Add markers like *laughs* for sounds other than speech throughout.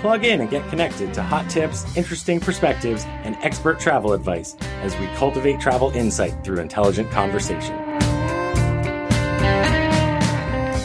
Plug in and get connected to hot tips, interesting perspectives, and expert travel advice as we cultivate travel insight through intelligent conversation.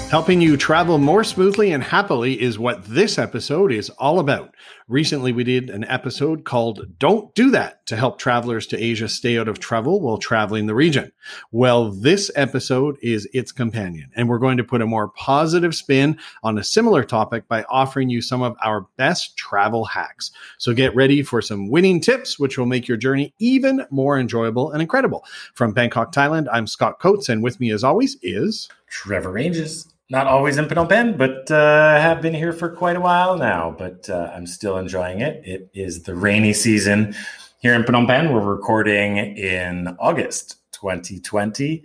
Helping you travel more smoothly and happily is what this episode is all about. Recently, we did an episode called Don't Do That to help travelers to Asia stay out of trouble while traveling the region. Well, this episode is its companion, and we're going to put a more positive spin on a similar topic by offering you some of our best travel hacks. So get ready for some winning tips, which will make your journey even more enjoyable and incredible. From Bangkok, Thailand, I'm Scott Coates, and with me, as always, is Trevor Ranges not always in Phnom Penh, but uh, have been here for quite a while now. But uh, I'm still enjoying it. It is the rainy season here in Phnom Penh. We're recording in August 2020.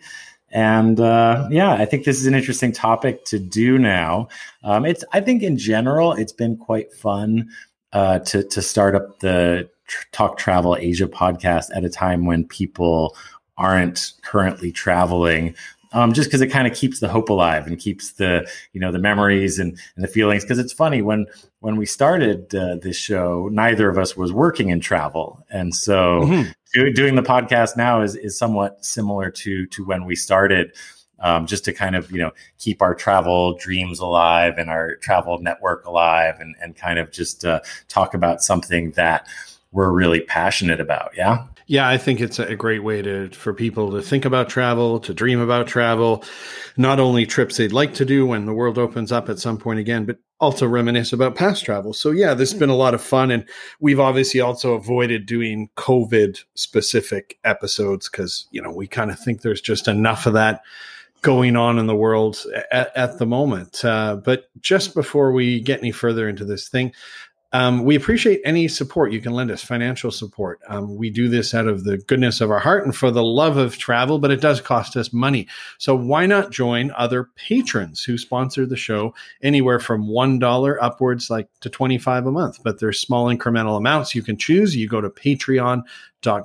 And uh, yeah, I think this is an interesting topic to do now. Um, it's, I think, in general, it's been quite fun uh, to to start up the Talk Travel Asia podcast at a time when people aren't currently traveling um, just because it kind of keeps the hope alive and keeps the you know the memories and, and the feelings. Because it's funny when when we started uh, this show neither of us was working in travel. And so mm-hmm. do, doing the podcast now is is somewhat similar to to when we started um, just to kind of you know keep our travel dreams alive and our travel network alive and and kind of just uh, talk about something that we're really passionate about yeah yeah, I think it's a great way to for people to think about travel, to dream about travel, not only trips they'd like to do when the world opens up at some point again, but also reminisce about past travel. So yeah, this has been a lot of fun and we've obviously also avoided doing COVID specific episodes cuz you know, we kind of think there's just enough of that going on in the world at, at the moment. Uh, but just before we get any further into this thing, um, we appreciate any support you can lend us, financial support. Um, we do this out of the goodness of our heart and for the love of travel, but it does cost us money. So why not join other patrons who sponsor the show anywhere from $1 upwards, like to 25 a month? But there's small incremental amounts you can choose. You go to Patreon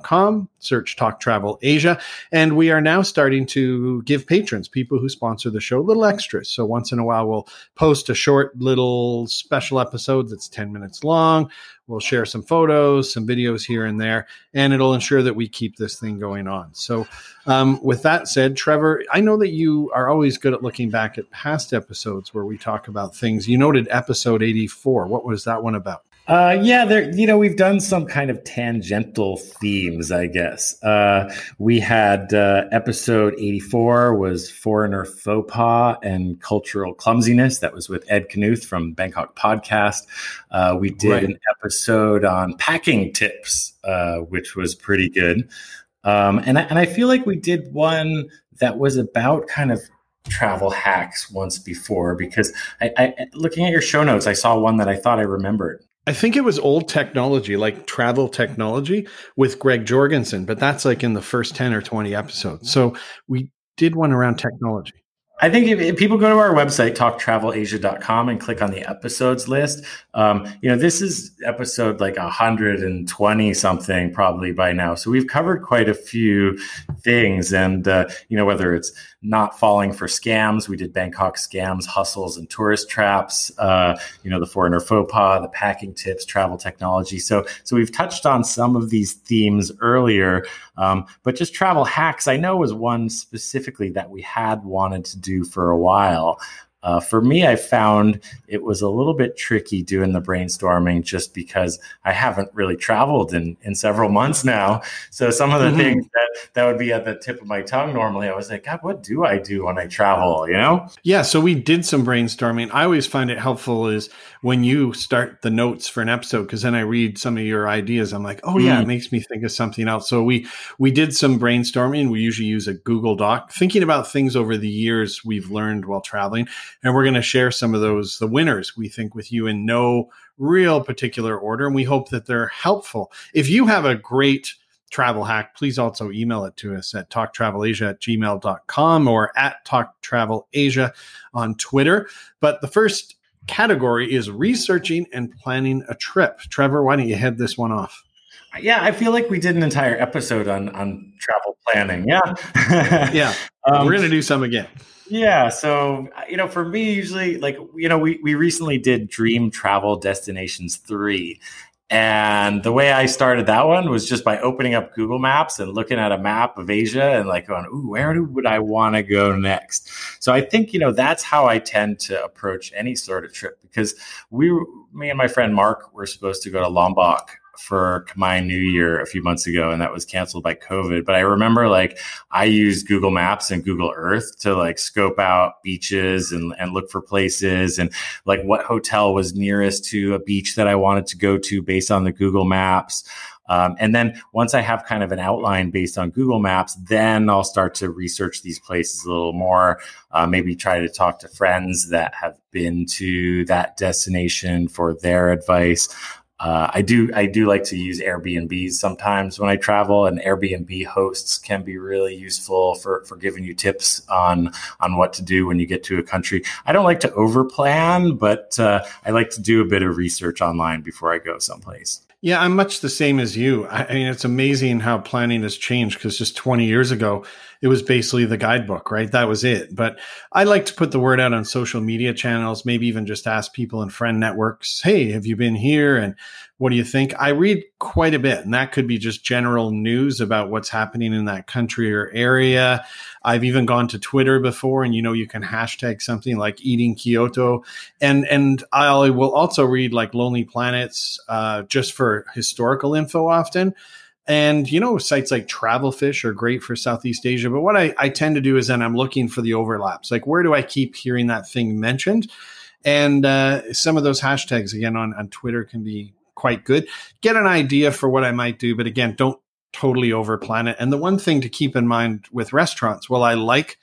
com, search Talk Travel Asia. And we are now starting to give patrons, people who sponsor the show, little extras. So once in a while, we'll post a short little special episode that's 10 minutes long. We'll share some photos, some videos here and there, and it'll ensure that we keep this thing going on. So, um, with that said, Trevor, I know that you are always good at looking back at past episodes where we talk about things. You noted episode 84. What was that one about? Uh, yeah, there. You know, we've done some kind of tangential themes, I guess. Uh, we had uh, episode eighty-four was foreigner faux pas and cultural clumsiness. That was with Ed Knuth from Bangkok Podcast. Uh, we did right. an episode on packing tips, uh, which was pretty good. Um, and I, and I feel like we did one that was about kind of travel hacks once before because I, I, looking at your show notes, I saw one that I thought I remembered. I think it was old technology, like travel technology with Greg Jorgensen, but that's like in the first 10 or 20 episodes. So we did one around technology. I think if, if, people go to our website, talktravelasia.com, and click on the episodes list, um, you know, this is episode like 120 something probably by now. So we've covered quite a few things. And, uh, you know, whether it's not falling for scams, we did Bangkok scams, hustles, and tourist traps, uh, you know, the foreigner faux pas, the packing tips, travel technology. So, so we've touched on some of these themes earlier. Um, but just travel hacks, I know was one specifically that we had wanted to do for a while. Uh, for me, I found it was a little bit tricky doing the brainstorming just because I haven't really traveled in, in several months now. So some of the mm-hmm. things that, that would be at the tip of my tongue normally, I was like, God, what do I do when I travel? You know? Yeah. So we did some brainstorming. I always find it helpful is when you start the notes for an episode, because then I read some of your ideas. I'm like, oh yeah, mm. it makes me think of something else. So we we did some brainstorming. We usually use a Google Doc, thinking about things over the years we've learned while traveling and we're going to share some of those, the winners we think with you in no real particular order. And we hope that they're helpful. If you have a great travel hack, please also email it to us at talktravelasia at gmail.com or at talktravelasia on Twitter. But the first category is researching and planning a trip. Trevor, why don't you head this one off? Yeah, I feel like we did an entire episode on on travel planning. Yeah, *laughs* yeah, um, we're gonna do some again. Yeah, so uh, you know, for me, usually, like you know, we we recently did Dream Travel Destinations three, and the way I started that one was just by opening up Google Maps and looking at a map of Asia and like going, "Ooh, where would I want to go next?" So I think you know that's how I tend to approach any sort of trip because we, me and my friend Mark, were supposed to go to Lombok for my New Year a few months ago, and that was canceled by COVID. But I remember like I used Google Maps and Google Earth to like scope out beaches and, and look for places and like what hotel was nearest to a beach that I wanted to go to based on the Google Maps. Um, and then once I have kind of an outline based on Google Maps, then I'll start to research these places a little more. Uh, maybe try to talk to friends that have been to that destination for their advice. Uh, I do I do like to use Airbnbs sometimes when I travel, and Airbnb hosts can be really useful for for giving you tips on on what to do when you get to a country. I don't like to overplan, but uh, I like to do a bit of research online before I go someplace. Yeah, I'm much the same as you. I, I mean, it's amazing how planning has changed because just 20 years ago, it was basically the guidebook, right? That was it. But I like to put the word out on social media channels, maybe even just ask people in friend networks, hey, have you been here? And what do you think? I read quite a bit, and that could be just general news about what's happening in that country or area. I've even gone to Twitter before, and you know you can hashtag something like eating Kyoto, and and I will also read like Lonely Planets uh, just for historical info often. And you know, sites like Travelfish are great for Southeast Asia. But what I, I tend to do is then I'm looking for the overlaps. Like, where do I keep hearing that thing mentioned? And uh, some of those hashtags again on, on Twitter can be quite good. Get an idea for what I might do, but again, don't totally overplan it. And the one thing to keep in mind with restaurants, well, I like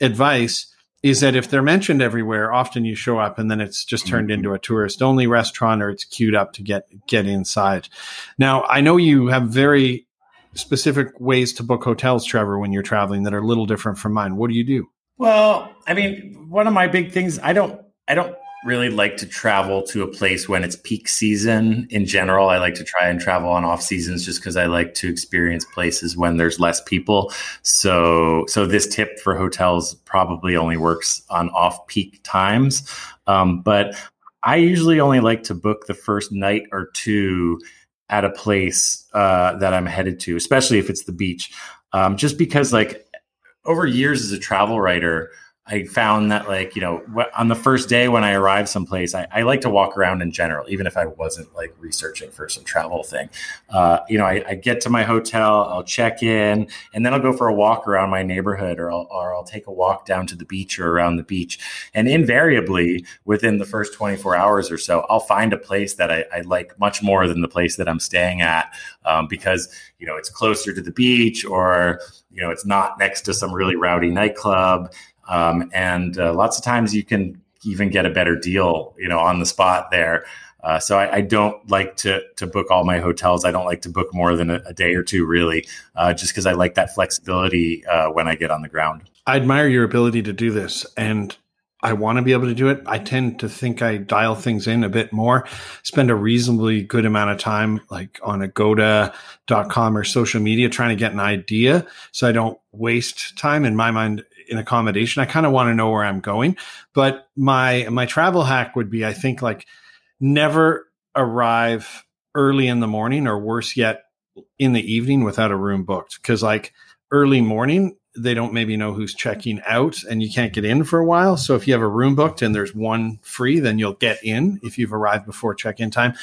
advice is that if they're mentioned everywhere, often you show up and then it's just turned mm-hmm. into a tourist only restaurant or it's queued up to get get inside. Now, I know you have very specific ways to book hotels, Trevor, when you're traveling that are a little different from mine. What do you do? Well, I mean, one of my big things, I don't I don't really like to travel to a place when it's peak season in general. I like to try and travel on off seasons just because I like to experience places when there's less people. So, so this tip for hotels probably only works on off peak times. Um, but I usually only like to book the first night or two at a place uh, that I'm headed to, especially if it's the beach. Um, just because, like, over years as a travel writer, I found that like you know on the first day when I arrive someplace, I, I, like to walk around in general, even if I wasn't like researching for some travel thing. Uh, you know, I, I, get to my hotel, I'll check in, and then I'll go for a walk around my neighborhood, or I'll, or I'll take a walk down to the beach or around the beach. And invariably, within the first 24 hours or so, I'll find a place that I, I like much more than the place that I'm staying at um, because you know it's closer to the beach or you know it's not next to some really rowdy nightclub um, and uh, lots of times you can even get a better deal, you know, on the spot there. Uh, so I, I, don't like to to book all my hotels. I don't like to book more than a, a day or two, really, uh, just because I like that flexibility uh, when I get on the ground. I admire your ability to do this, and I want to be able to do it. I tend to think I dial things in a bit more, spend a reasonably good amount of time like on agoda.com or social media trying to get an idea so I don't waste time. In my mind, in accommodation. I kind of want to know where I'm going. But my my travel hack would be I think like never arrive early in the morning or worse yet in the evening without a room booked because like early morning they don't maybe know who's checking out and you can't get in for a while. So if you have a room booked and there's one free, then you'll get in if you've arrived before check-in time.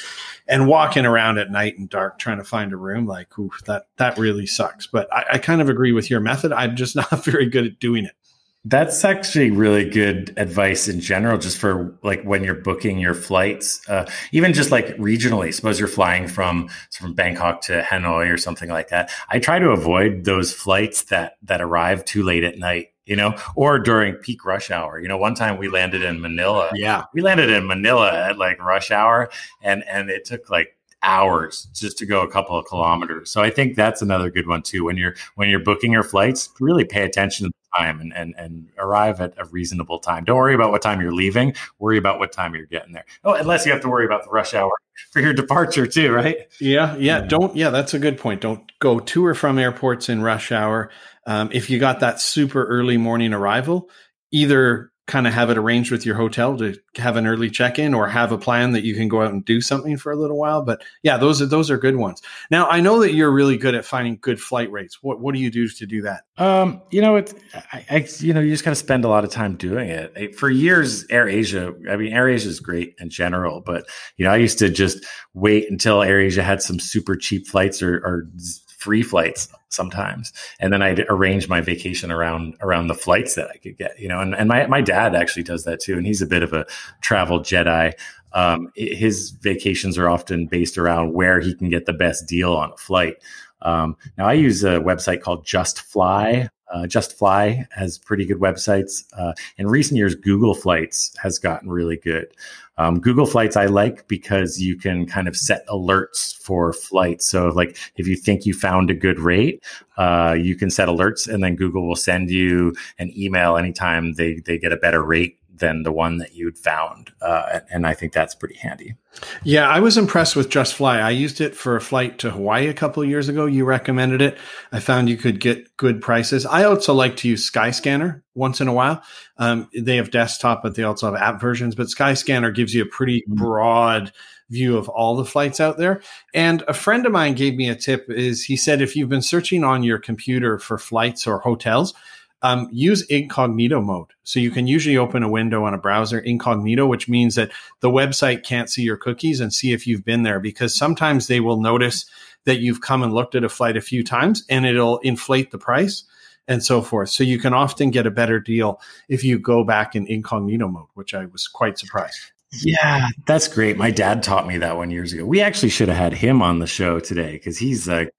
And walking around at night and dark trying to find a room, like, ooh, that that really sucks. But I, I kind of agree with your method. I'm just *laughs* not very good at doing it. That's actually really good advice in general, just for like when you're booking your flights, uh, even just like regionally. Suppose you're flying from from Bangkok to Hanoi or something like that. I try to avoid those flights that that arrive too late at night, you know, or during peak rush hour. You know, one time we landed in Manila. Yeah, we landed in Manila at like rush hour, and and it took like hours just to go a couple of kilometers. So I think that's another good one too. When you're when you're booking your flights, really pay attention time and and, and arrive at a reasonable time. Don't worry about what time you're leaving. Worry about what time you're getting there. Oh, unless you have to worry about the rush hour for your departure too, right? Yeah, yeah. Don't. Yeah, that's a good point. Don't go to or from airports in rush hour. Um, if you got that super early morning arrival, either kind of have it arranged with your hotel to have an early check-in or have a plan that you can go out and do something for a little while but yeah those are those are good ones. Now i know that you're really good at finding good flight rates. What what do you do to do that? Um you know it's I, I you know you just got to spend a lot of time doing it for years AirAsia i mean AirAsia is great in general but you know i used to just wait until AirAsia had some super cheap flights or, or free flights sometimes. And then i'd arrange my vacation around around the flights that i could get you know and, and my, my dad actually does that too and he's a bit of a travel jedi. Um, his vacations are often based around where he can get the best deal on a flight. Um, now i use a website called just fly uh, Just Fly has pretty good websites. Uh, in recent years, Google Flights has gotten really good. Um, Google Flights I like because you can kind of set alerts for flights. So, like if you think you found a good rate, uh, you can set alerts, and then Google will send you an email anytime they they get a better rate than the one that you'd found. Uh, and I think that's pretty handy. Yeah, I was impressed with Just Fly. I used it for a flight to Hawaii a couple of years ago. You recommended it. I found you could get good prices. I also like to use Skyscanner once in a while. Um, they have desktop, but they also have app versions. But Skyscanner gives you a pretty mm-hmm. broad view of all the flights out there. And a friend of mine gave me a tip is he said if you've been searching on your computer for flights or hotels, um, use incognito mode. So you can usually open a window on a browser incognito, which means that the website can't see your cookies and see if you've been there because sometimes they will notice that you've come and looked at a flight a few times and it'll inflate the price and so forth. So you can often get a better deal if you go back in incognito mode, which I was quite surprised. Yeah, that's great. My dad taught me that one years ago. We actually should have had him on the show today because he's like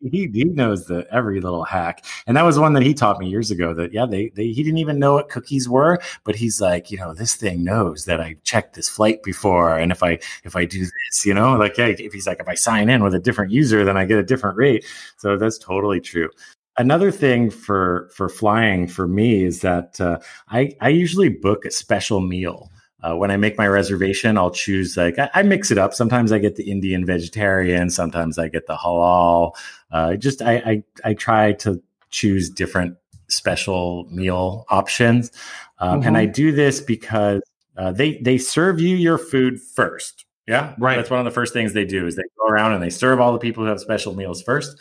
he he knows the every little hack, and that was one that he taught me years ago. That yeah, they they he didn't even know what cookies were, but he's like, you know, this thing knows that I checked this flight before, and if I if I do this, you know, like hey, if he's like if I sign in with a different user, then I get a different rate. So that's totally true. Another thing for for flying for me is that uh, I I usually book a special meal. Uh, when I make my reservation, I'll choose like I, I, mix it up. Sometimes I get the Indian vegetarian, sometimes I get the halal. Uh, just I, I, I try to choose different special meal options, um, mm-hmm. and I mm-hmm. do this because uh, they they serve you your food first. Yeah, right. That's one of the first things they do is they go around and they serve all the people who have special meals first.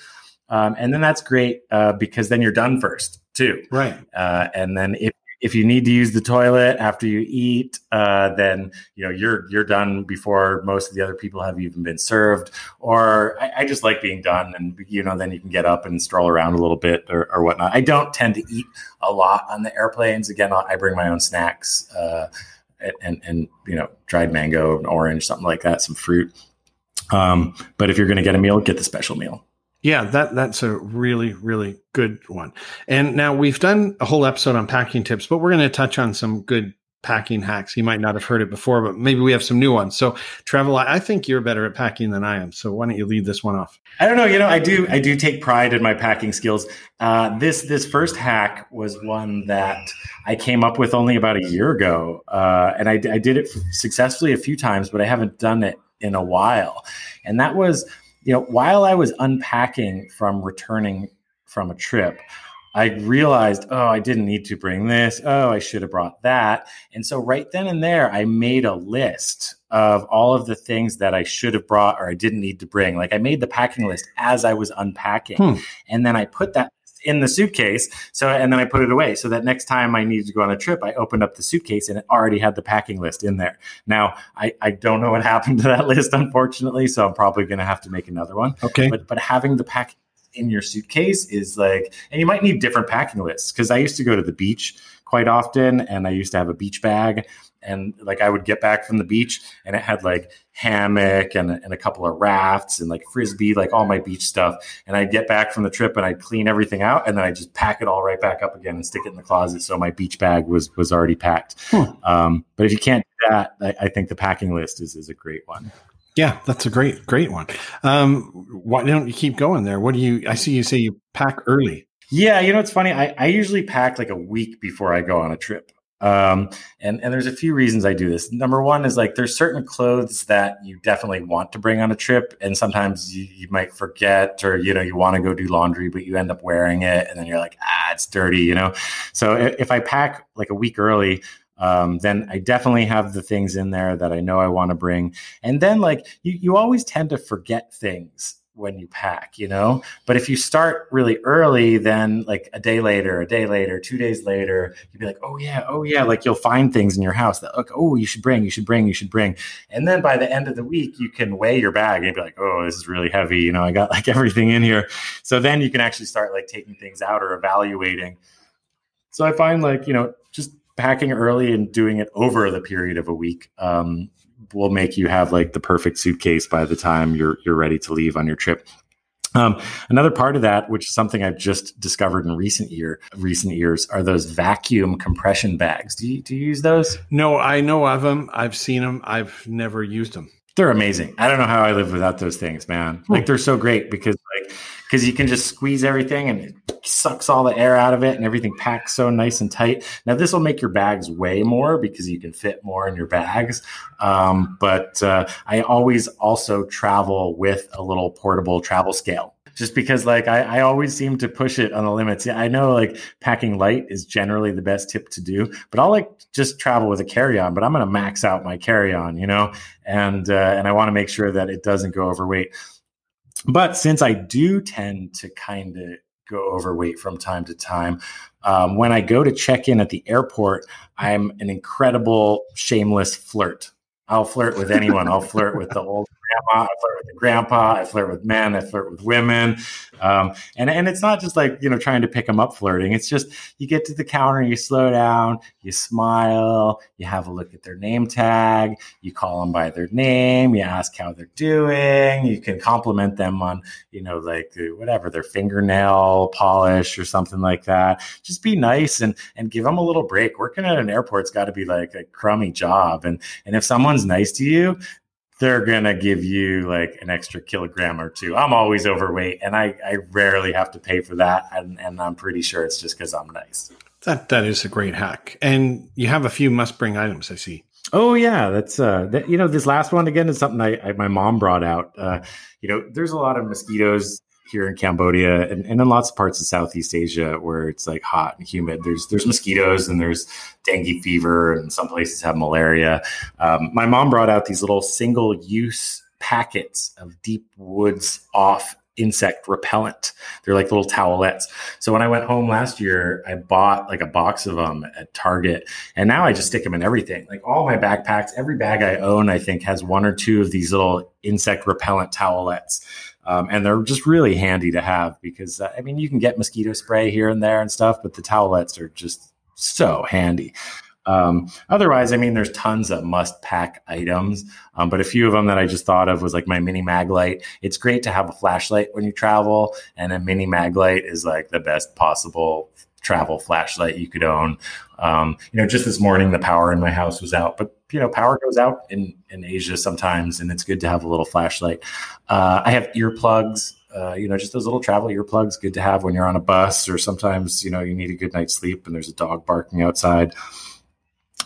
Um, and then that's great uh, because then you're done first too. Right. Uh, and then if if you need to use the toilet after you eat, uh, then you know you're you're done before most of the other people have even been served. Or I, I, just like being done, and you know then you can get up and stroll around a little bit or, or whatnot. I don't tend to eat a lot on the airplanes. Again, I bring my own snacks uh, and and you know dried mango, an orange, something like that, some fruit. Um, but if you're going to get a meal, get the special meal. Yeah, that that's a really really good one. And now we've done a whole episode on packing tips, but we're going to touch on some good packing hacks. You might not have heard it before, but maybe we have some new ones. So, Trevor, I think you're better at packing than I am. So, why don't you lead this one off? I don't know. You know, I do. I do take pride in my packing skills. Uh, this this first hack was one that I came up with only about a year ago, uh, and I, I did it successfully a few times, but I haven't done it in a while. And that was you know, while I was unpacking from returning from a trip, I realized, oh, I didn't need to bring this. Oh, I should have brought that. And so, right then and there, I made a list of all of the things that I should have brought or I didn't need to bring. Like, I made the packing list as I was unpacking. Hmm. And then I put that in the suitcase. So, and then I put it away so that next time I needed to go on a trip, I opened up the suitcase and it already had the packing list in there. Now, I, I don't know what *laughs* happened to that list, unfortunately. So I'm probably going to have to make another one. Okay. But, but having the pack in your suitcase is like, and you might need different packing lists because I used to go to the beach quite often and I used to have a beach bag and like I would get back from the beach and it had like hammock and, and a couple of rafts and like frisbee, like all my beach stuff. And I'd get back from the trip and I'd clean everything out and then I just pack it all right back up again and stick it in the closet. So my beach bag was was already packed. Hmm. Um, but if you can't do that, I, I think the packing list is is a great one. Yeah, that's a great, great one. Um, why don't you keep going there? What do you? I see you say you pack early. Yeah, you know it's funny. I, I usually pack like a week before I go on a trip. Um, and and there's a few reasons I do this. Number one is like there's certain clothes that you definitely want to bring on a trip, and sometimes you, you might forget, or you know you want to go do laundry, but you end up wearing it, and then you're like, ah, it's dirty, you know. So if I pack like a week early, um, then I definitely have the things in there that I know I want to bring. And then like you, you always tend to forget things when you pack, you know? But if you start really early, then like a day later, a day later, two days later, you'd be like, oh yeah, oh yeah, like you'll find things in your house that like, oh, you should bring, you should bring, you should bring. And then by the end of the week, you can weigh your bag and be like, oh, this is really heavy. You know, I got like *laughs* everything in here. So then you can actually start like taking things out or evaluating. So I find like, you know, just packing early and doing it over the period of a week um, will make you have like the perfect suitcase by the time you're you're ready to leave on your trip. Um, another part of that, which is something I've just discovered in recent year, recent years, are those vacuum compression bags. Do you do you use those? No, I know of them. I've seen them. I've never used them. They're amazing. I don't know how I live without those things, man. Like they're so great because like because you can just squeeze everything and it sucks all the air out of it and everything packs so nice and tight. Now, this will make your bags weigh more because you can fit more in your bags. Um, but uh, I always also travel with a little portable travel scale just because like I, I, always seem to push it on the limits. I know like packing light is generally the best tip to do, but I'll like just travel with a carry-on, but I'm going to max out my carry-on, you know, and uh, and I want to make sure that it doesn't go overweight. But since I do tend to kind of go overweight from time to time, um, when I go to check in at the airport, I'm an incredible, shameless flirt. I'll flirt with anyone. I'll flirt with the *laughs* old grandma, I flirt with grandpa, I flirt with men, I flirt with women. Um, and, and it's not just like, you know, trying to pick them up flirting. It's just you get to the counter, you slow down, you smile, you have a look at their name tag, you call them by their name, you ask how they're doing, you can compliment them on, you know, like whatever, their fingernail polish or something like that. Just be nice and, and give them a little break. Working at an airport's got to be like a crummy job. And, and if someone's nice to you, they're gonna give you like an extra kilogram or two. I'm always overweight, and I, I rarely have to pay for that, and, and I'm pretty sure it's just because I'm nice. That that is a great hack, and you have a few must bring items. I see. Oh yeah, that's uh, that, you know, this last one again is something I, I my mom brought out. Uh, you know, there's a lot of mosquitoes here in Cambodia and, and in lots of parts of Southeast Asia where it's like hot and humid. There's there's mosquitoes and there's dengue fever and some places have malaria. Um, my mom brought out these little single use packets of deep woods off insect repellent. They're like little towelettes. So when I went home last year, I bought like a box of them at Target, and now I just stick them in everything. Like all my backpacks, every bag I own, I think has one or two of these little insect repellent towelettes. Um, and they're just really handy to have because uh, I mean you can get mosquito spray here and there and stuff, but the towelettes are just so handy. Um, otherwise, I mean, there's tons of must pack items, um, but a few of them that I just thought of was like my mini Maglite. It's great to have a flashlight when you travel, and a mini Maglite is like the best possible travel flashlight you could own. Um, you know, just this morning the power in my house was out, but you know, power goes out in in Asia sometimes, and it's good to have a little flashlight. Uh, I have earplugs. Uh, you know, just those little travel earplugs, good to have when you're on a bus, or sometimes you know you need a good night's sleep and there's a dog barking outside.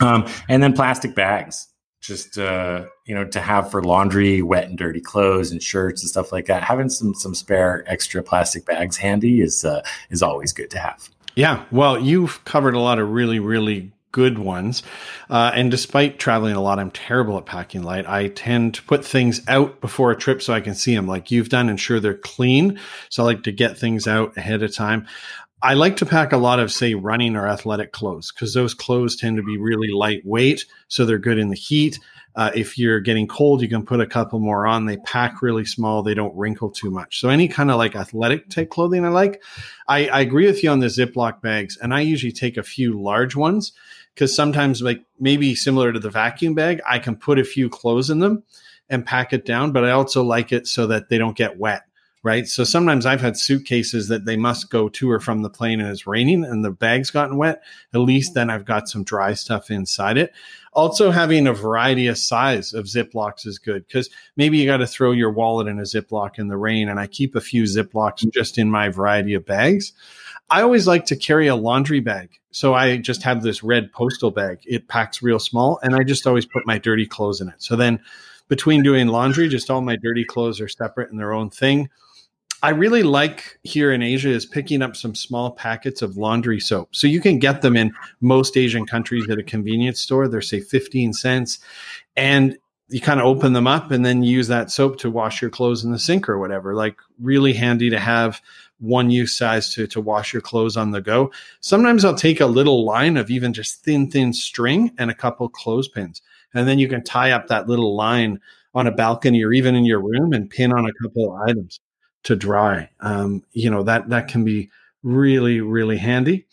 Um, and then plastic bags, just uh, you know, to have for laundry, wet and dirty clothes and shirts and stuff like that. Having some some spare extra plastic bags handy is uh, is always good to have. Yeah, well, you've covered a lot of really, really good ones. Uh, and despite traveling a lot, I'm terrible at packing light. I tend to put things out before a trip so I can see them, like you've done, ensure they're clean. So I like to get things out ahead of time. I like to pack a lot of, say, running or athletic clothes because those clothes tend to be really lightweight. So they're good in the heat. Uh, if you're getting cold, you can put a couple more on. They pack really small. They don't wrinkle too much. So any kind of like athletic type clothing I like. I, I agree with you on the Ziploc bags, and I usually take a few large ones because sometimes like maybe similar to the vacuum bag, I can put a few clothes in them and pack it down. But I also like it so that they don't get wet right? So sometimes I've had suitcases that they must go to or from the plane and it's raining and the bag's gotten wet. At least then I've got some dry stuff inside it. Also, having a variety of size of Ziplocs is good because maybe you got to throw your wallet in a Ziploc in the rain. And I keep a few Ziplocs mm. just in my variety of bags. I always like to carry a laundry bag. So I just have this red postal bag. It packs real small and I just always put my dirty clothes in it. So then between doing laundry, just all my dirty clothes are separate in their own thing. I really like here in Asia is picking up some small packets of laundry soap. So you can get them in most Asian countries at a convenience store. They're say 15 cents. And you kind of open them up and then use that soap to wash your clothes in the sink or whatever. Like really handy to have one use size to, to wash your clothes on the go. Sometimes I'll take a little line of even just thin, thin string and a couple clothespins. And then you can tie up that little line on a balcony or even in your room and pin on a couple of items to dry. Um, you know that that can be really really handy.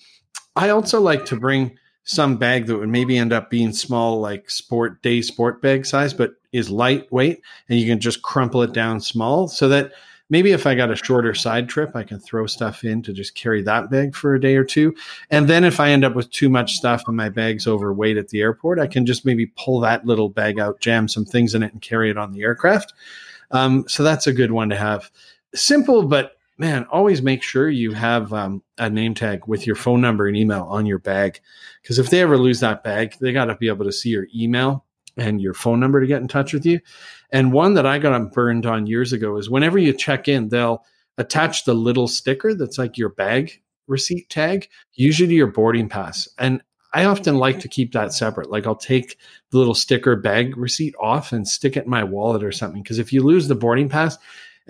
I also like to bring some bag that would maybe end up being small, like sport day sport bag size, but is lightweight, and you can just crumple it down small so that maybe if I got a shorter side trip, I can throw stuff in to just carry that bag for a day or two. And then if I end up with too much stuff and my bag's overweight at the airport, I can just maybe pull that little bag out, jam some things in it, and carry it on the aircraft. Um, so that's a good one to have simple, but man, always make sure you have um, a name tag with your phone number and email on your bag. Because if they ever lose that bag, they got to be able to see your email and your phone number to get in touch with you. And one that I got burned on years ago is whenever you check in, they'll attach the little sticker that's like your bag receipt tag, usually to your boarding pass. And I often like to keep that separate. Like I'll take the little sticker bag receipt off and stick it in my wallet or something. Because if you lose the boarding pass,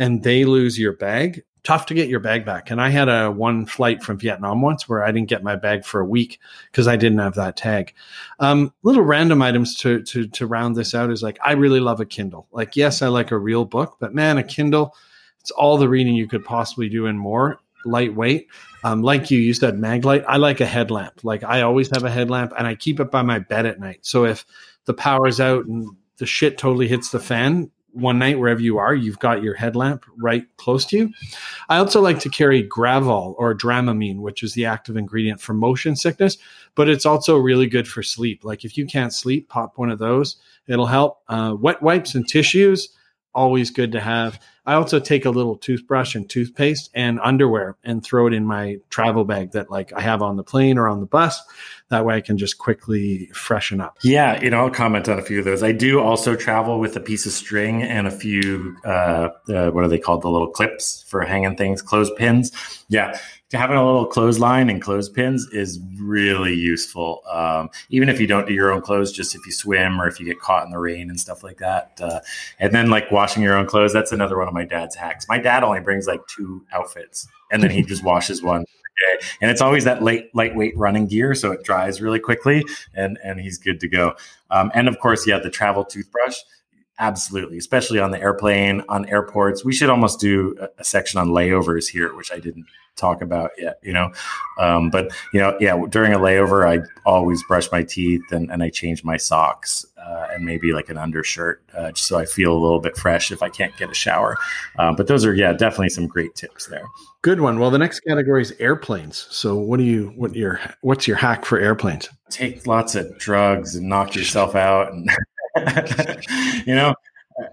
and they lose your bag, tough to get your bag back. And I had a one flight from Vietnam once where I didn't get my bag for a week because I didn't have that tag. Um, little random items to to to round this out is like I really love a Kindle. Like yes, I like a real book, but man, a Kindle, it's all the reading you could possibly do and more. Lightweight, um, like you, you said Maglite. I like a headlamp. Like I always have a headlamp, and I keep it by my bed at night. So if the power's out and the shit totally hits the fan, one night wherever you are, you've got your headlamp right close to you. I also like to carry Gravol or Dramamine, which is the active ingredient for motion sickness, but it's also really good for sleep. Like if you can't sleep, pop one of those. It'll help. Uh, wet wipes and tissues always good to have. I also take a little toothbrush and toothpaste and underwear and throw it in my travel bag that like I have on the plane or on the bus. That way I can just quickly freshen up. Yeah, you know, I'll comment on a few of those. I do also travel with a piece of string and a few uh, uh what are they called? The little clips for hanging things, clothespins. Yeah, having a little clothesline and clothespins is really useful. Um, even if you don't do your own clothes, just if you swim or if you get caught in the rain and stuff like that. Uh, and then like washing your own clothes, that's another one of my dad's hacks. My dad only brings like two outfits and then he just washes one. And it's always that light, lightweight running gear, so it dries really quickly, and and he's good to go. Um, and of course, yeah, the travel toothbrush absolutely especially on the airplane on airports we should almost do a, section on layovers here which i didn't talk about yet, you know. Um, but you know, yeah, during a layover, I always brush my teeth and, and I change my socks uh, and maybe like an undershirt, uh, just so I feel a little bit fresh if I can't get a shower. Um, but those are yeah, definitely some great tips there. Good one. Well, the next category is airplanes. So, what do you what your what's your hack for airplanes? Take lots of drugs and knock *laughs* yourself out, and *laughs* you know,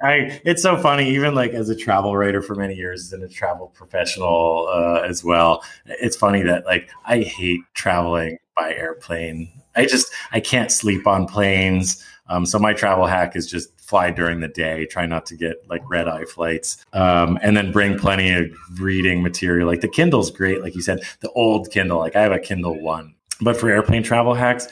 I it's so funny even like as a travel writer for many years and a travel professional uh, as well. It's funny that like I hate traveling by airplane. I just I can't sleep on planes. Um, so my travel hack is just fly during the day. Try not to get like red eye flights, um, and then bring plenty of reading material. Like the Kindle's great, like you said, the old Kindle. Like I have a Kindle One, but for airplane travel hacks,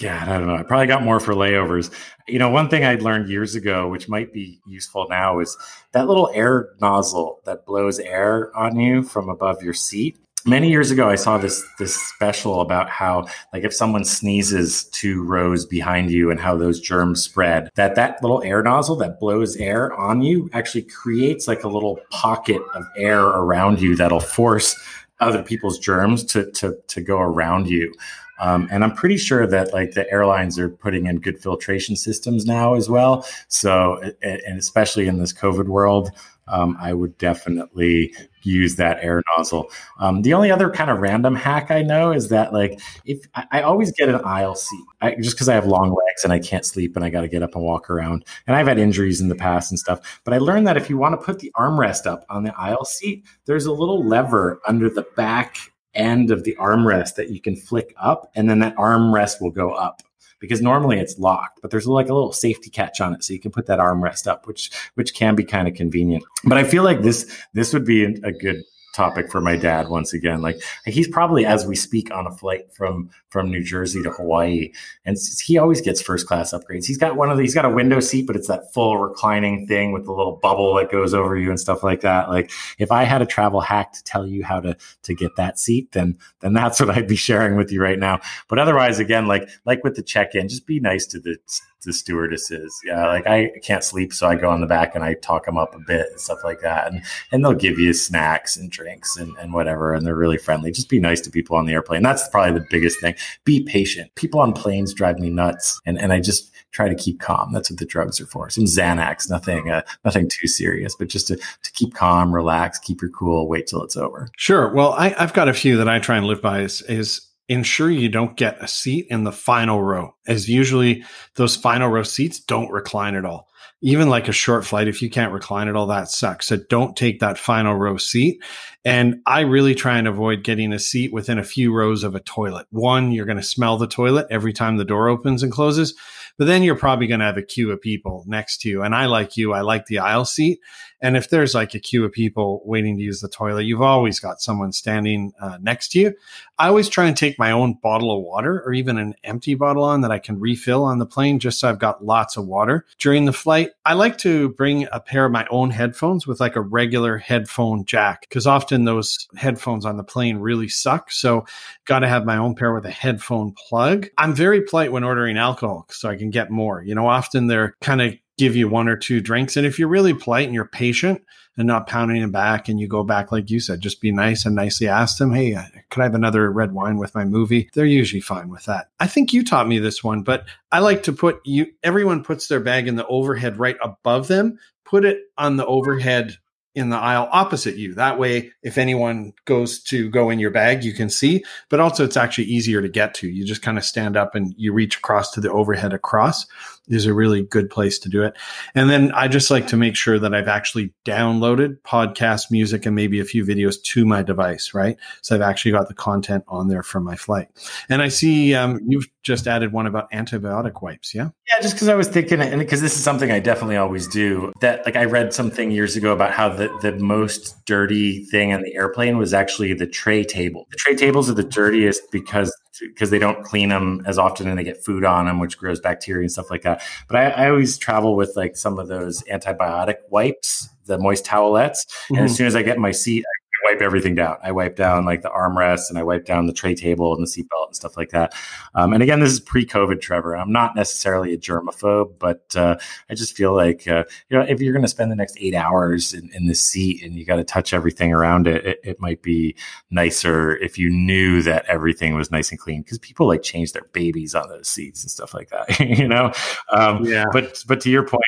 God, I don't know. I probably got more for layovers. You know, one thing I learned years ago, which might be useful now, is that little air nozzle that blows air on you from above your seat. Many years ago, I saw this this special about how, like, if someone sneezes two rows behind you and how those germs spread, that that little air nozzle that blows air on you actually creates like a little pocket of air around you that'll force other people's germs to to to go around you. Um, and I'm pretty sure that like the airlines are putting in good filtration systems now as well. So, and especially in this COVID world, um, I would definitely use that air nozzle. Um, the only other kind of random hack I know is that like if I, I always get an aisle seat I, just because I have long legs and I can't sleep and I got to get up and walk around. And I've had injuries in the past and stuff. But I learned that if you want to put the armrest up on the aisle seat, there's a little lever under the back end of the armrest that you can flick up, and then that armrest will go up because normally it's locked, but there's like a little safety catch on it, so you can put that armrest up, which which can be kind of convenient. But I feel like this this would be a good topic for my dad once again. Like he's probably as we speak on a flight from from New Jersey to Hawaii, and he always gets first class upgrades. He's got one of these. He's got a window seat, but it's that full reclining thing with the little bubble that goes over you and stuff like that. Like if I had a travel hack to tell you how to to get that seat, then then that's what I'd be sharing with you right now. But otherwise, again, like like with the check in, just be nice to the the stewardesses. Yeah, like I can't sleep, so I go on the back and I talk them up a bit and stuff like that. And and they'll give you snacks and drinks and, and whatever, and they're really friendly. Just be nice to people on the airplane. That's probably the biggest thing. Be patient. People on planes drive me nuts, and and I just try to keep calm. That's what the drugs are for. Some Xanax, nothing uh, nothing too serious, but just to to keep calm, relax, keep your cool, wait till it's over. Sure. Well, I, I've got a few that I try and live by. Is is ensure you don't get a seat in the final row, as usually those final row seats don't recline at all. Even like a short flight, if you can't recline at all, that sucks. So don't take that final row seat. And I really try and avoid getting a seat within a few rows of a toilet. One, you're going to smell the toilet every time the door opens and closes, but then you're probably going to have a queue of people next to you. And I like you, I like the aisle seat. And if there's like a queue of people waiting to use the toilet, you've always got someone standing uh, next to you. I always try and take my own bottle of water or even an empty bottle on that I can refill on the plane just so I've got lots of water during the flight. I like to bring a pair of my own headphones with like a regular headphone jack because often those headphones on the plane really suck. So, got to have my own pair with a headphone plug. I'm very polite when ordering alcohol so I can get more. You know, often they're kind of give you one or two drinks. And if you're really polite and you're patient and not pounding them back and you go back, like you said, just be nice and nicely ask them, Hey, uh, could I have another red wine with my movie? They're usually fine with that. I think you taught me this one, but I like to put you, everyone puts their bag in the overhead right above them. Put it on the overhead in the aisle opposite you. That way, if anyone goes to go in your bag, you can see, but also it's actually easier to get to. You just kind of stand up and you reach across to the overhead across is a really good place to do it. And then I just like to make sure that I've actually downloaded podcast music and maybe a few videos to my device, right? So I've actually got the content on there from my flight. And I see um, you've just added one about antibiotic wipes, yeah? Yeah, just because I was thinking, and because this is something I definitely always do. That like I read something years ago about how the the most dirty thing on the airplane was actually the tray table. The tray tables are the dirtiest because because they don't clean them as often and they get food on them, which grows bacteria and stuff like that. But I, I always travel with like some of those antibiotic wipes, the moist towelettes. Mm-hmm. And as mm-hmm. soon as I get in my seat, I wipe everything down. I wipe down like the armrests and I wipe down the tray table and the seatbelt and stuff like that. Um, and again, this is pre-COVID, Trevor. I'm not necessarily a germaphobe, but uh, I just feel like uh, you know if you're going to spend the next eight hours in, in this seat and you got to touch everything around it, it, it, might be nicer if you knew that everything was nice and clean because people like change their babies on those seats and stuff like that. *laughs* you know, um, yeah. But but to your point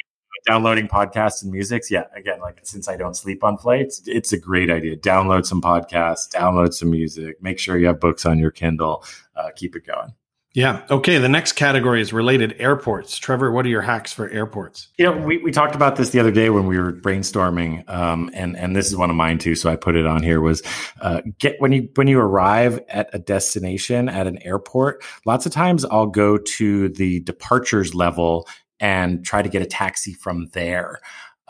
downloading podcasts and musics, yeah, again, like since I don't sleep on flights, it's a great idea. Download some podcasts, download some music, make sure you have books on your Kindle, uh, keep it going. Yeah. Okay. The next category is related airports. Trevor, what are your hacks for airports? You know, we, we talked about this the other day when we were brainstorming, um, and and this is one of mine too. So I put it on here. Was uh, get when you when you arrive at a destination at an airport. Lots of times I'll go to the departures level and try to get a taxi from there.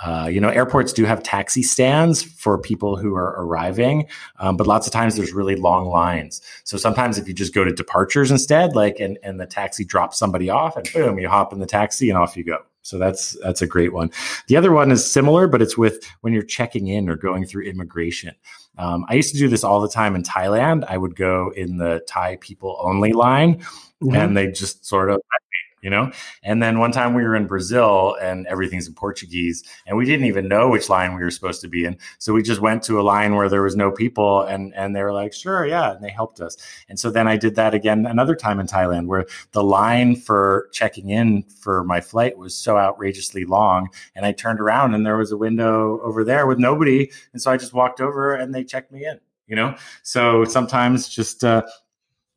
Uh, you know, airports do have taxi stands for people who are arriving, um, but lots of times there's really long lines. So sometimes if you just go to departures instead, like and, and the taxi drops somebody off, and boom, you hop in the taxi and off you go. So that's that's a great one. The other one is similar, but it's with when you're checking in or going through immigration. Um, I used to do this all the time in Thailand. I would go in the Thai people only line, mm-hmm. and they just sort of you know? And then one time we were in Brazil and everything's in Portuguese and we didn't even know which line we were supposed to be in. So we just went to a line where there was no people and, and they were like, sure, yeah. And they helped us. And so then I did that again another time in Thailand where the line for checking in for my flight was so outrageously long. And I turned around and there was a window over there with nobody. And so I just walked over and they checked me in you know so sometimes just uh,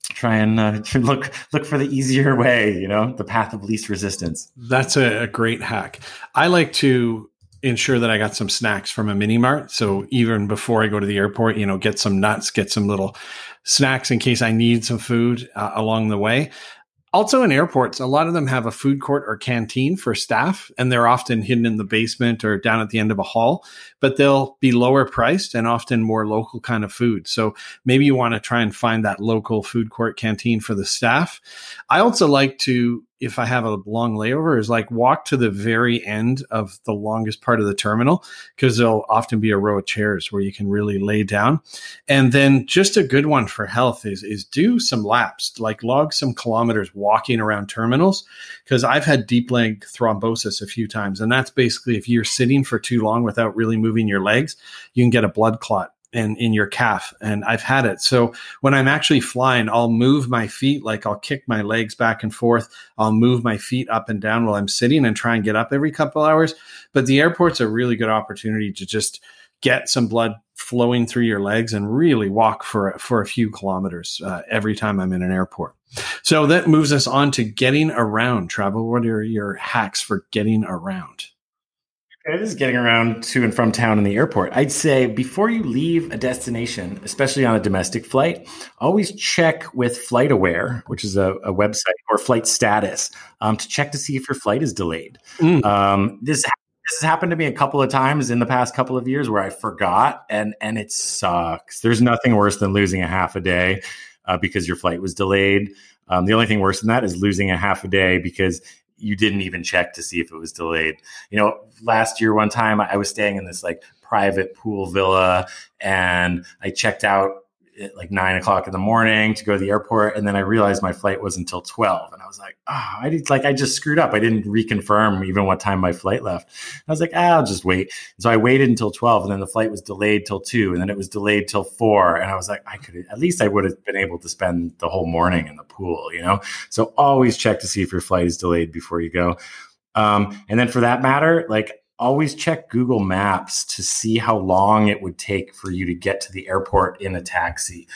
try and uh, *laughs* look look for the easier way you know the path of least resistance. That's a, a, great hack. I like to ensure that i got some snacks from a mini mart. So even before i go to the airport you know get some nuts get some little snacks in case i need some food uh, along the way also in airports, a lot of them have a food court or canteen for staff, and they're often hidden in the basement or down at the end of a hall, but they'll be lower priced and often more local kind of food. So maybe you want to try and find that local food court canteen for the staff. I also like to if I have a long layover is like walk to the very end of the longest part of the terminal because there'll often be a row of chairs where you can really lay down. And then just a good one for health is is do some laps, like log some kilometers walking around terminals because I've had deep leg thrombosis a few times and that's basically if you're sitting for too long without really moving your legs, you can get a blood clot and in your calf and i've had it. So when i'm actually flying i'll move my feet like i'll kick my legs back and forth. I'll move my feet up and down while i'm sitting and try and get up every couple hours. But the airport's a really good opportunity to just get some blood flowing through your legs and really walk for for a few kilometers uh, every time i'm in an airport. So that moves us on to getting around. Travel what are your hacks for getting around this is getting around to and from town and the airport. I'd say before you leave a destination, especially on a domestic flight, always check with FlightAware, which is a, a website, or Flight Status, um, to check to see if your flight is delayed. Mm. Um, this this has happened to me a couple of times in the past couple of years where I forgot, and and it sucks. There's nothing worse than losing a half a day uh, because your flight was delayed. Um, the only thing worse than that is losing a half a day because you didn't even check to see if it was delayed. You know, last year, one time I was staying in this like private pool villa and I checked out at like nine o'clock in the morning to go to the airport. And then I realized my flight was until 12. And I was like, oh, I did like, I just screwed up. I didn't reconfirm even what time my flight left. I was like, ah, I'll just wait. And so I waited until 12 and then the flight was delayed till two and then it was delayed till four. And I was like, I could, at least I would have been able to spend the whole morning in the pool, you know? So always check to see if your flight is delayed before you go. Um, and then for that matter, like always check Google Maps to see how long it would take for you to get to the airport in a taxi.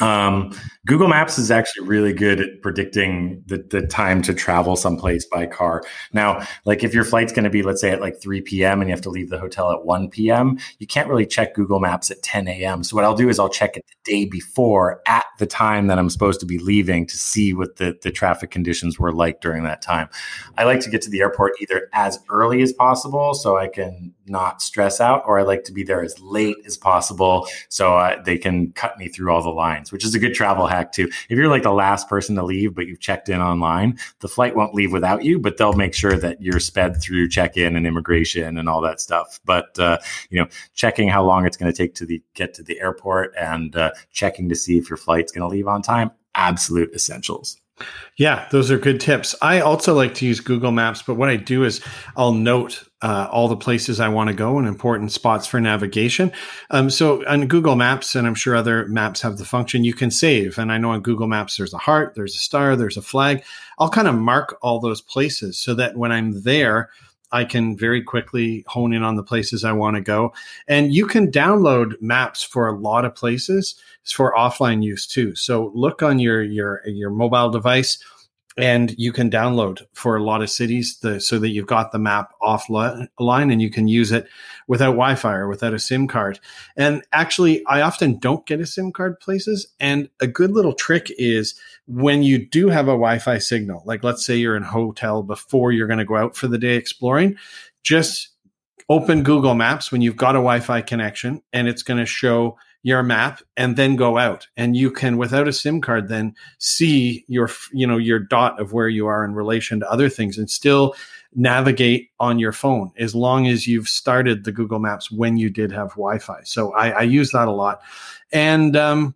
Um, Google Maps is actually really good at predicting the, the time to travel someplace by car. Now, like if your flight's going to be, let's say at like 3 p.m. and you have to leave the hotel at 1 p.m., you can't really check Google Maps at 10 a.m. So what I'll do is I'll check it the day before at the time that I'm supposed to be leaving to see what the, the traffic conditions were like during that time. I like to get to the airport either as early as possible so I can not stress out, or I like to be there as late as possible so uh, they can cut me through all the lines, which is a good travel hack too. If you're like the last person to leave, but you've checked in online, the flight won't leave without you, but they'll make sure that you're sped through check in and immigration and all that stuff. But, uh, you know, checking how long it's going to take to the, get to the airport and uh, checking to see if your flight's going to leave on time, absolute essentials. Yeah, those are good tips. I also like to use Google Maps, but what I do is I'll note uh, all the places I want to go and important spots for navigation. Um, so on Google Maps, and I'm sure other maps have the function, you can save. And I know on Google Maps, there's a heart, there's a star, there's a flag. I'll kind of mark all those places so that when I'm there, I can very quickly hone in on the places I want to go. And you can download maps for a lot of places for offline use too. So look on your your your mobile device and you can download for a lot of cities the, so that you've got the map offline and you can use it without wi-fi or without a sim card and actually i often don't get a sim card places and a good little trick is when you do have a wi-fi signal like let's say you're in a hotel before you're going to go out for the day exploring just open google maps when you've got a wi-fi connection and it's going to show your map and then go out. And you can without a sim card then see your you know your dot of where you are in relation to other things and still navigate on your phone as long as you've started the google maps when you did have wi-fi. So i, I use that a lot. And um,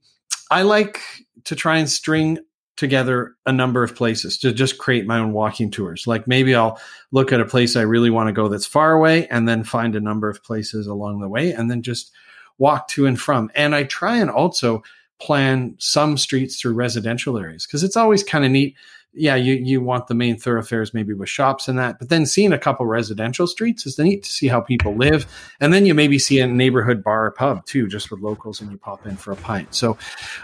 i like to try and string together a number of places to just create my own walking tours. Like maybe I'll look at a place I really want to go that's far away and then find a number of places along the way and then just walk to and from. And I try and also plan some streets through residential areas because it's always kind of neat yeah, you you want the main thoroughfares maybe with shops and that, but then seeing a couple residential streets is neat to see how people live, and then you maybe see a neighborhood bar or pub too, just with locals, and you pop in for a pint. So,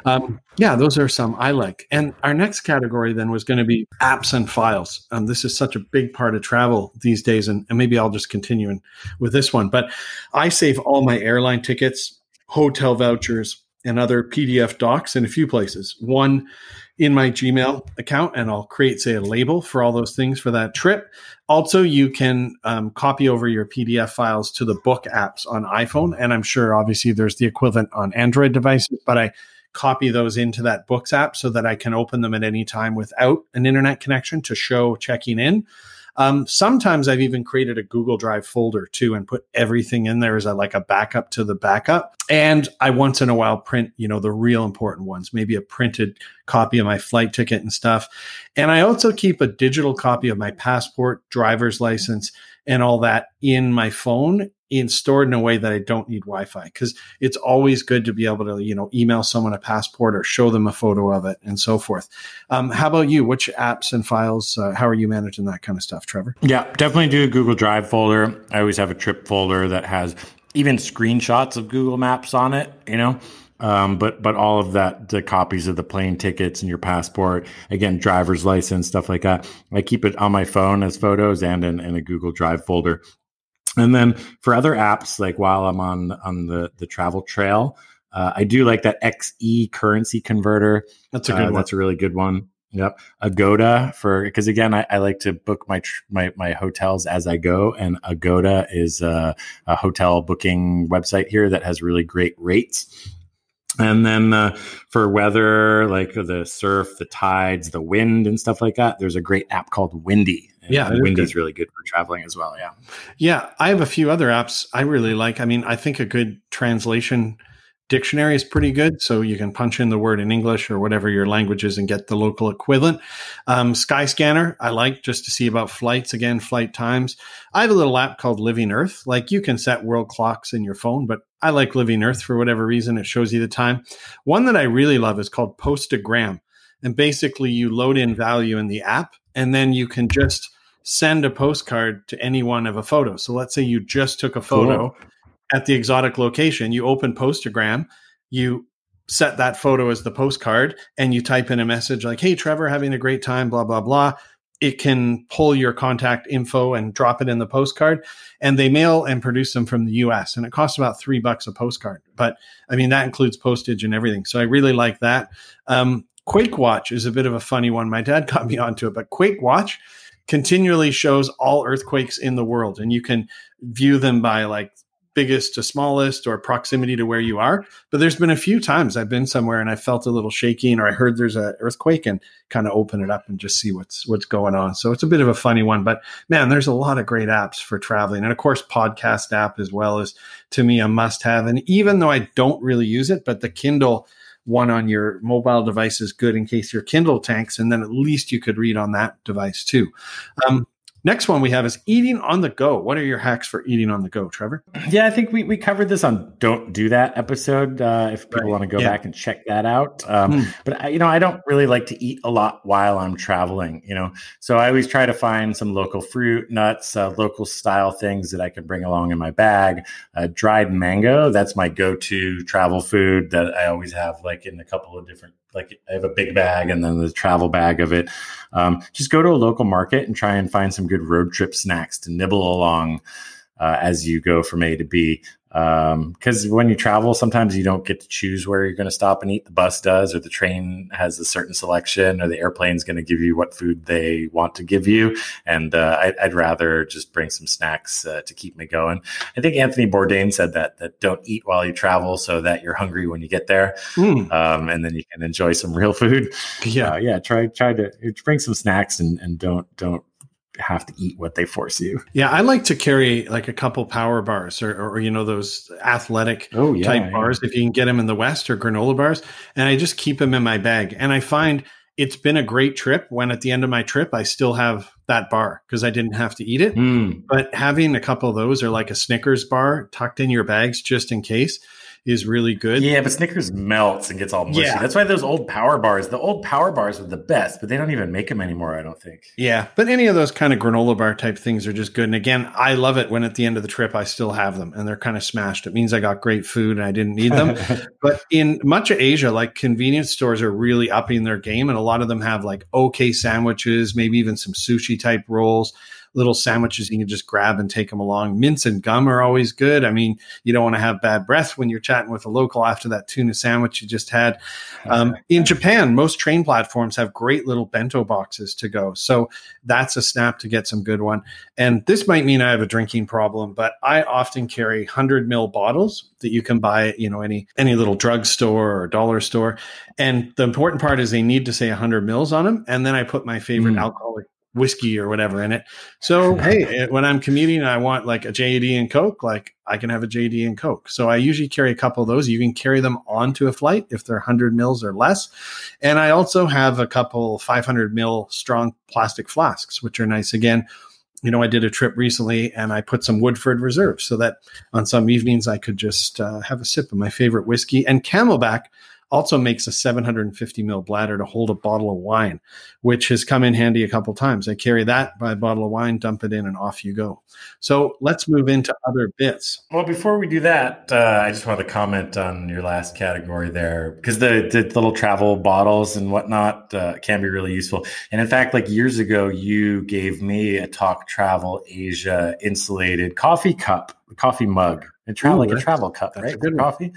um, yeah, those are some I like. And our next category then was going to be apps and files. Um, this is such a big part of travel these days, and, and maybe I'll just continue in, with this one. But I save all my airline tickets, hotel vouchers, and other PDF docs in a few places. One in my Gmail account, and I'll create, say, a label for all those things for that trip. Also, you can um, copy over your PDF files to the book apps on iPhone, and I'm sure obviously there's the equivalent on Android devices, but I copy those into that books app so that I can open them at any time without an internet connection to show checking in. Um, sometimes I've even created a Google Drive folder too and put everything in there as a, like a backup to the backup. And I once in a while print, you know, the real important ones, maybe a printed copy of my flight ticket and stuff. And I also keep a digital copy of my passport, driver's license, and all that in my phone in stored in a way that I don't need Wi-Fi because it's always good to be able to you know email someone a passport or show them a photo of it and so forth. Um, how about you? Which apps and files? Uh, how are you managing that kind of stuff, Trevor? Yeah, definitely do a Google Drive folder. I always have a trip folder that has even screenshots of Google Maps on it. You know, um, but but all of that, the copies of the plane tickets and your passport, again, driver's license, stuff like that. I keep it on my phone as photos and in, in a Google Drive folder. And then for other apps, like while I'm on on the the travel trail, uh, I do like that XE currency converter. That's a good uh, one. That's a really good one. Yep, Agoda for because again, I, I, like to book my my my hotels as I go, and Agoda is a, a hotel booking website here that has really great rates. And then uh, for weather, like the surf, the tides, the wind, and stuff like that, there's a great app called Windy. Yeah, Windy is really good for traveling as well. Yeah, yeah. I have a few other apps I really like. I mean, I think a good translation dictionary is pretty good. So you can punch in the word in English or whatever your language is and get the local equivalent. Um, Skyscanner, I like just to see about flights again, flight times. I have a little app called Living Earth. Like you can set world clocks in your phone, but I like Living Earth for whatever reason. It shows you the time. One that I really love is called Postagram. And basically, you load in value in the app and then you can just send a postcard to anyone of a photo. So let's say you just took a photo. Cool at the exotic location, you open Postagram, you set that photo as the postcard, and you type in a message like, Hey, Trevor, having a great time, blah, blah, blah. It can pull your contact info and drop it in the postcard. And they mail and produce them from the US. And it costs about three bucks a postcard. But I mean, that includes postage and everything. So I really like that. Um, Quake Watch is a bit of a funny one. My dad *laughs* got me onto it, but Quake Watch continually shows all earthquakes in the world and you can view them by like biggest to smallest or proximity to where you are. But there's been a few times I've been somewhere and I felt a little shaking or I heard there's an earthquake and kind of open it up and just see what's what's going on. So it's a bit of a funny one, but man, there's a lot of great apps for traveling. And of course, podcast app as well is to me a must have. And even though I don't really use it, but the Kindle one on your mobile device is good in case your Kindle tanks, and then at least you could read on that device too. Um, Next one we have is eating on the go. What are your hacks for eating on the go, Trevor? Yeah, I think we, we covered this on Don't Do That episode. Uh, if people right. want to go yeah. back and check that out. Um, mm. But, I, you know, I don't really like to eat a lot while I'm traveling, you know. So I always try to find some local fruit, nuts, uh, local style things that I can bring along in my bag. Uh, dried mango, that's my go to travel food that I always have like in a couple of different like I have a big bag and then the travel bag of it. Um, just go to a local market and try and find some good road trip snacks to nibble along uh, as you go from A to B because um, when you travel, sometimes you don't get to choose where you're going to stop and eat. The bus does, or the train has a certain selection, or the airplane's going to give you what food they want to give you. And uh, I, would rather just bring some snacks uh, to keep me going. I think Anthony Bourdain said that that don't eat while you travel, so that you're hungry when you get there, mm. um, and then you can enjoy some real food. Yeah, uh, yeah. Try try to bring some snacks and and don't don't have to eat what they force you. Yeah, I like to carry like a couple power bars or, or you know those athletic oh, yeah, type yeah. bars if you can get them in the West or granola bars, and I just keep them in my bag. And I find it's been a great trip when at the end of my trip I still have that bar because I didn't have to eat it. Mm. But having a couple of those or like a Snickers bar tucked in your bags just in case is really good. Yeah, but Snickers melts and gets all mushy. Yeah. That's why those old power bars, the old power bars were the best, but they don't even make them anymore, I don't think. Yeah, but any of those kind of granola bar type things are just good. And again, I love it when at the end of the trip I still have them and they're kind of smashed. It means I got great food and I didn't need them. *laughs* but in much of Asia, like convenience stores are really upping their game, and a lot of them have like okay sandwiches, maybe even some sushi type rolls. Little sandwiches you can just grab and take them along. Mints and gum are always good. I mean, you don't want to have bad breath when you're chatting with a local after that tuna sandwich you just had. Um, in Japan, most train platforms have great little bento boxes to go. So that's a snap to get some good one. And this might mean I have a drinking problem, but I often carry 100 mil bottles that you can buy, you know, any any little drugstore or dollar store. And the important part is they need to say 100 mils on them. And then I put my favorite Mm. alcoholic whiskey or whatever in it. So *laughs* hey, when I'm commuting, and I want like a JD and Coke. Like I can have a JD and Coke. So I usually carry a couple of those. You can carry them onto a flight if they're 100 mils or less. And I also have a couple 500 mil strong plastic flasks, which are nice. Again, you know, I did a trip recently and I put some Woodford Reserve so that on some evenings I could just uh, have a sip of my favorite whiskey. And CamelBak also makes a 750 mil bladder to hold a bottle of wine, which has come in handy a couple times. I carry that, buy a bottle of wine, dump it in, and off you go. So let's move into other bits. Well, before we do that, uh, I just wanted to comment on your last category there because the, the little travel bottles and whatnot uh, can be really useful. And in fact, like years ago, you gave me a Talk Travel Asia insulated coffee cup, coffee mug, a tra- Ooh, like a travel cup, that's a right? good coffee.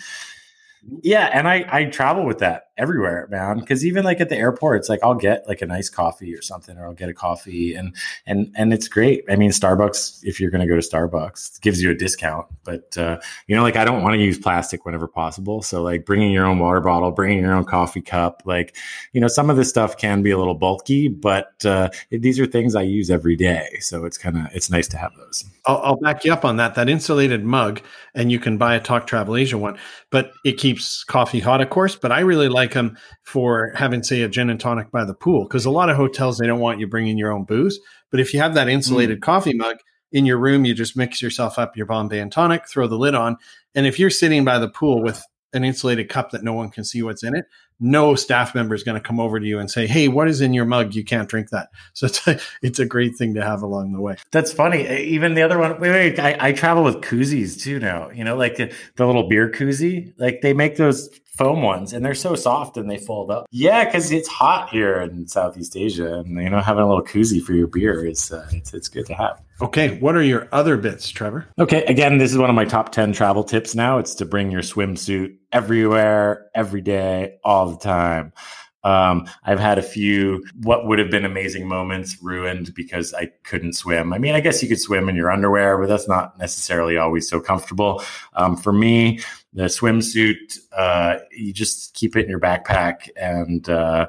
Yeah, and I I travel with that everywhere, man. Because even like at the airport, it's like I'll get like a nice coffee or something, or I'll get a coffee, and and and it's great. I mean, Starbucks, if you're going to go to Starbucks, gives you a discount. But uh, you know, like I don't want to use plastic whenever possible. So like bringing your own water bottle, bringing your own coffee cup, like you know, some of this stuff can be a little bulky, but uh, these are things I use every day. So it's kind of it's nice to have those. I'll, I'll back you up on that. That insulated mug, and you can buy a Talk Travel Asia one, but it keeps coffee hot, of course. But I really like them for having, say, a gin and tonic by the pool because a lot of hotels they don't want you bringing your own booze. But if you have that insulated mm. coffee mug in your room, you just mix yourself up your Bombay and tonic, throw the lid on, and if you're sitting by the pool with an insulated cup that no one can see what's in it, no staff member is going to come over to you and say, "Hey, what is in your mug? You can't drink that." *laughs* So it's a, it's a great thing to have along the way. That's funny. Even the other one. Wait, wait. I, I travel with koozies too now. You know, like the, the little beer koozie. Like they make those foam ones, and they're so soft and they fold up. Yeah, because it's hot here in Southeast Asia, and you know, having a little koozie for your beer is uh, it's it's good to have. Okay, what are your other bits, Trevor? Okay, again, this is one of my top 10 travel tips now. It's to bring your swimsuit everywhere, every day, all the time. Um, I've had a few what would have been amazing moments ruined because I couldn't swim. I mean, I guess you could swim in your underwear, but that's not necessarily always so comfortable. Um, for me, the swimsuit, uh, you just keep it in your backpack and, uh,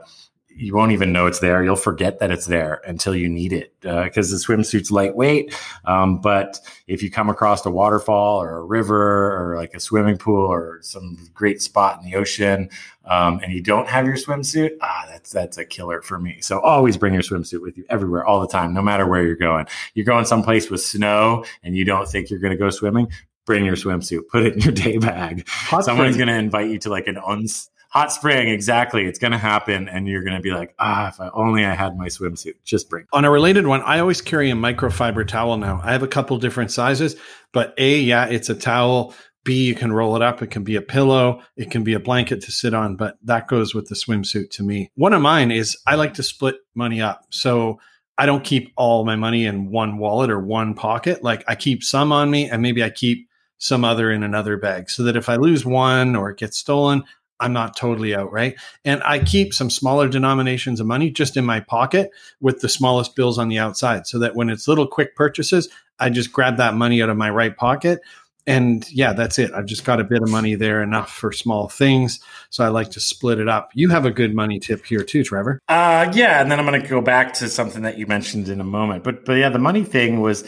you won't even know it's there. You'll forget that it's there until you need it because the swimsuit's lightweight. Um, but if you come across a waterfall or a river or like a swimming pool or some great spot in the ocean um, and you don't have your swimsuit, ah, that's that's a killer for me. So always bring your swimsuit with you everywhere, all the time, no matter where you're going. You're going someplace with snow and you don't think you're going to go swimming. Bring your swimsuit. Put it in your *laughs* day bag. Hot Someone's going to invite you to like an uns. Hot spring, exactly. It's going to happen, and you're going to be like, ah, if I only I had my swimsuit. Just bring. On a related one, I always carry a microfiber towel now. I have a couple different sizes, but A, yeah, it's a towel. B, you can roll it up. It can be a pillow. It can be a blanket to sit on, but that goes with the swimsuit to me. One of mine is I like to split money up. So I don't keep all my money in one wallet or one pocket. Like I keep some on me and maybe I keep some other in another bag so that if I lose one or it gets stolen, I'm not totally out, right? And I keep some smaller denominations of money just in my pocket with the smallest bills on the outside so that when it's little quick purchases, I just grab that money out of my right pocket. And yeah, that's it. I've just got a bit of money there, enough for small things. So I like to split it up. You have a good money tip here too, Trevor. Uh, yeah, and then I'm going to go back to something that you mentioned in a moment. But but yeah, the money thing was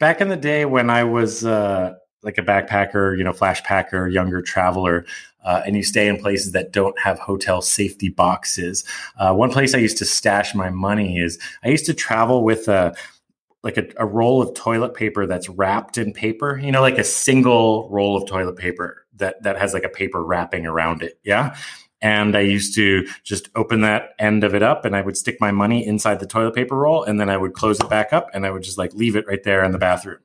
back in the day when I was uh, like a backpacker, you know, flash packer, younger traveler, uh, and you stay in places that don't have hotel safety boxes. Uh, one place I used to stash my money is I used to travel with a like a, a roll of toilet paper that's wrapped in paper, you know, like a single roll of toilet paper that that has like a paper wrapping around it. Yeah. And I used to just open that end of it up and I would stick my money inside the toilet paper roll and then I would close it back up and I would just like leave it right there in the bathroom.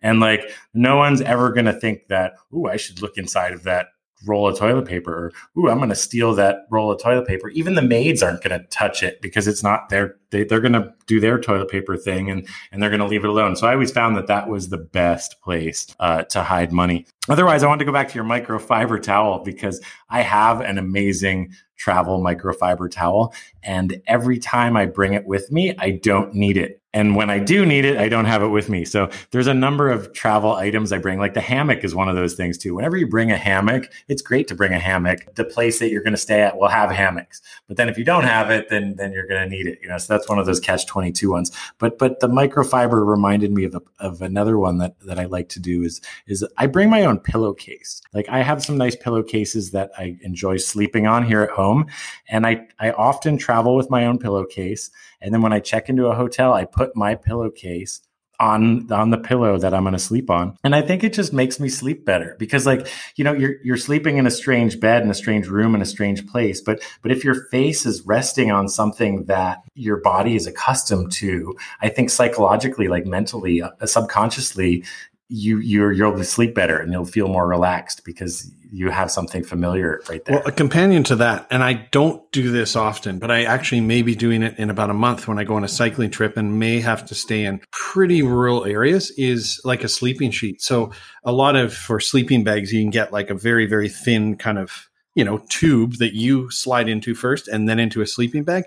And like no one's ever going to think that, oh I should look inside of that roll of toilet paper. Or ooh i'm going to steal that roll of toilet paper. Even the maids aren't going to touch it because it's not their they, they're going to do their toilet paper thing and and they're going to leave it alone so i always found that that was the best place uh, to hide money otherwise i want to go back to your microfiber towel because i have an amazing travel microfiber towel and every time i bring it with me i don't need it and when I do need it, I don't have it with me. So there's a number of travel items I bring. Like the hammock is one of those things too. Whenever you bring a hammock, it's great to bring a hammock. The place that you're going to stay at will have hammocks. But then if you don't have it, then then you're going to need it. You know, so that's one of those catch 22 ones. But but the microfiber reminded me of a, of another one that that I like to do is is I bring my own pillowcase. Like I have some nice pillowcases that I enjoy sleeping on here at home, and I I often travel with my own pillowcase. And then when I check into a hotel, I put my pillowcase on on the pillow that I'm going to sleep on. And I think it just makes me sleep better because like, you know, you're you're sleeping in a strange bed in a strange room in a strange place, but but if your face is resting on something that your body is accustomed to, I think psychologically like mentally, uh, subconsciously you you're you'll sleep better and you'll feel more relaxed because you have something familiar right there. Well, a companion to that, and I don't do this often, but I actually may be doing it in about a month when I go on a cycling trip and may have to stay in pretty rural areas, is like a sleeping sheet. So a lot of for sleeping bags, you can get like a very, very thin kind of, you know, tube that you slide into first and then into a sleeping bag.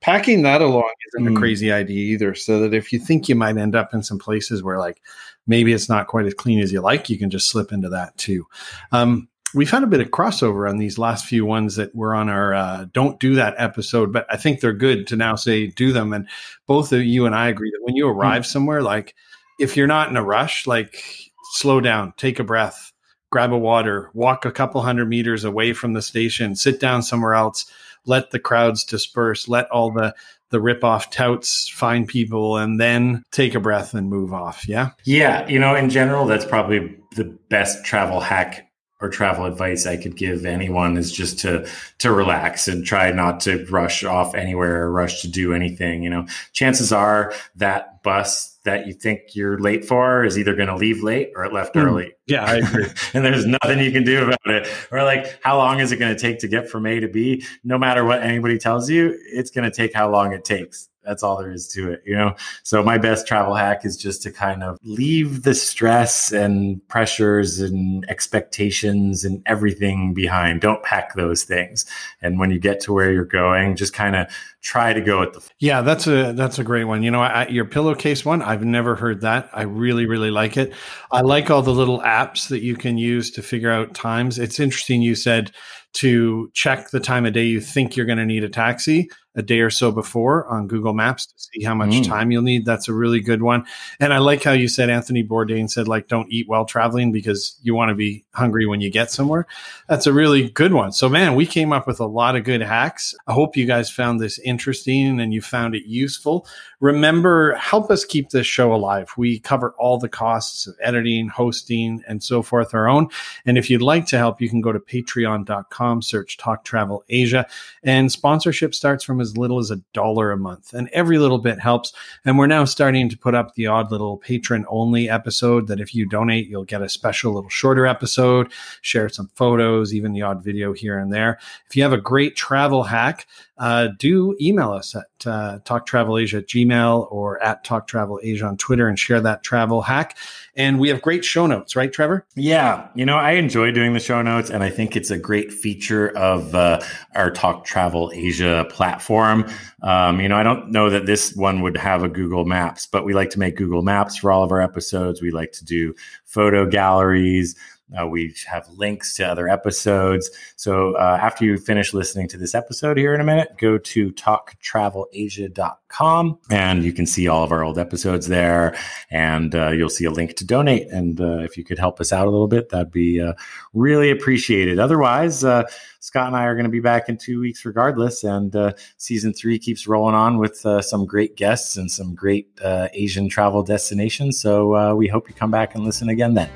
Packing that along isn't mm. a crazy idea either. So that if you think you might end up in some places where like maybe it's not quite as clean as you like, you can just slip into that too. Um, we've had a bit of crossover on these last few ones that were on our uh, don't do that episode but i think they're good to now say do them and both of you and i agree that when you arrive mm. somewhere like if you're not in a rush like slow down take a breath grab a water walk a couple hundred meters away from the station sit down somewhere else let the crowds disperse let all the the rip off touts find people and then take a breath and move off. Yeah? Yeah you know in general that's probably the best travel hack or travel advice I could give anyone is just to to relax and try not to rush off anywhere or rush to do anything. You know, chances are that bus that you think you're late for is either going to leave late or it left mm. early. Yeah, I agree. *laughs* and there's nothing you can do about it. Or like, how long is it going to take to get from A to B? No matter what anybody tells you, it's going to take how long it takes that's all there is to it you know? So my best travel hack is just to kind of leave the stress and pressures and expectations and everything behind. Don't pack those things. And when you get to where you're going just kind of try to go at the yeah that's a that's a great one. You know I, your pillowcase one i've never heard that. I really really like it. I like all the little apps that you can use to figure out times. It's interesting you said to check the time of day you think you're going to need a taxi a day or so before on Google Maps to see how much mm. time you'll need. That's a really good one. And I like how you said Anthony Bourdain said like don't eat while traveling because you want to be hungry when you get somewhere. That's a really good one. So man, we came up with a lot of good hacks. I hope you guys found this interesting and you found it useful. Remember, help us keep this show alive. We cover all the costs of editing, hosting, and so forth our own. And if you'd like to help, you can go to patreon.com, search Talk Travel Asia, and sponsorship starts from as little as a dollar a month. And every little bit helps. And we're now starting to put up the odd little patron only episode that if you donate, you'll get a special little shorter episode, share some photos, even the odd video here and there. If you have a great travel hack, uh, do email us at uh, talktravelasia at gmail or at talktravelasia on Twitter and share that travel hack. And we have great show notes, right, Trevor? Yeah. You know, I enjoy doing the show notes, and I think it's a great feature of uh, our Talk Travel Asia platform. Um, you know, I don't know that this one would have a Google Maps, but we like to make Google Maps for all of our episodes. We like to do photo galleries. Uh, we have links to other episodes. So uh, after you finish listening to this episode here in a minute, go to talktravelasia.com and you can see all of our old episodes there. And uh, you'll see a link to donate. And uh, if you could help us out a little bit, that'd be uh, really appreciated. Otherwise, uh, Scott and I are going to be back in two weeks regardless. And season three keeps rolling on with some great guests and some great Asian travel destinations. So we hope you come back and listen again then.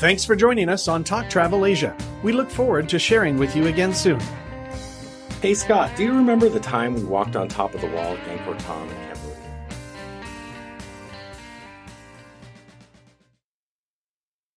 Thanks for joining us on Talk Travel Asia. We look forward to sharing with you again soon. Hey Scott, do you remember the time we walked on top of the wall at Angkor Thom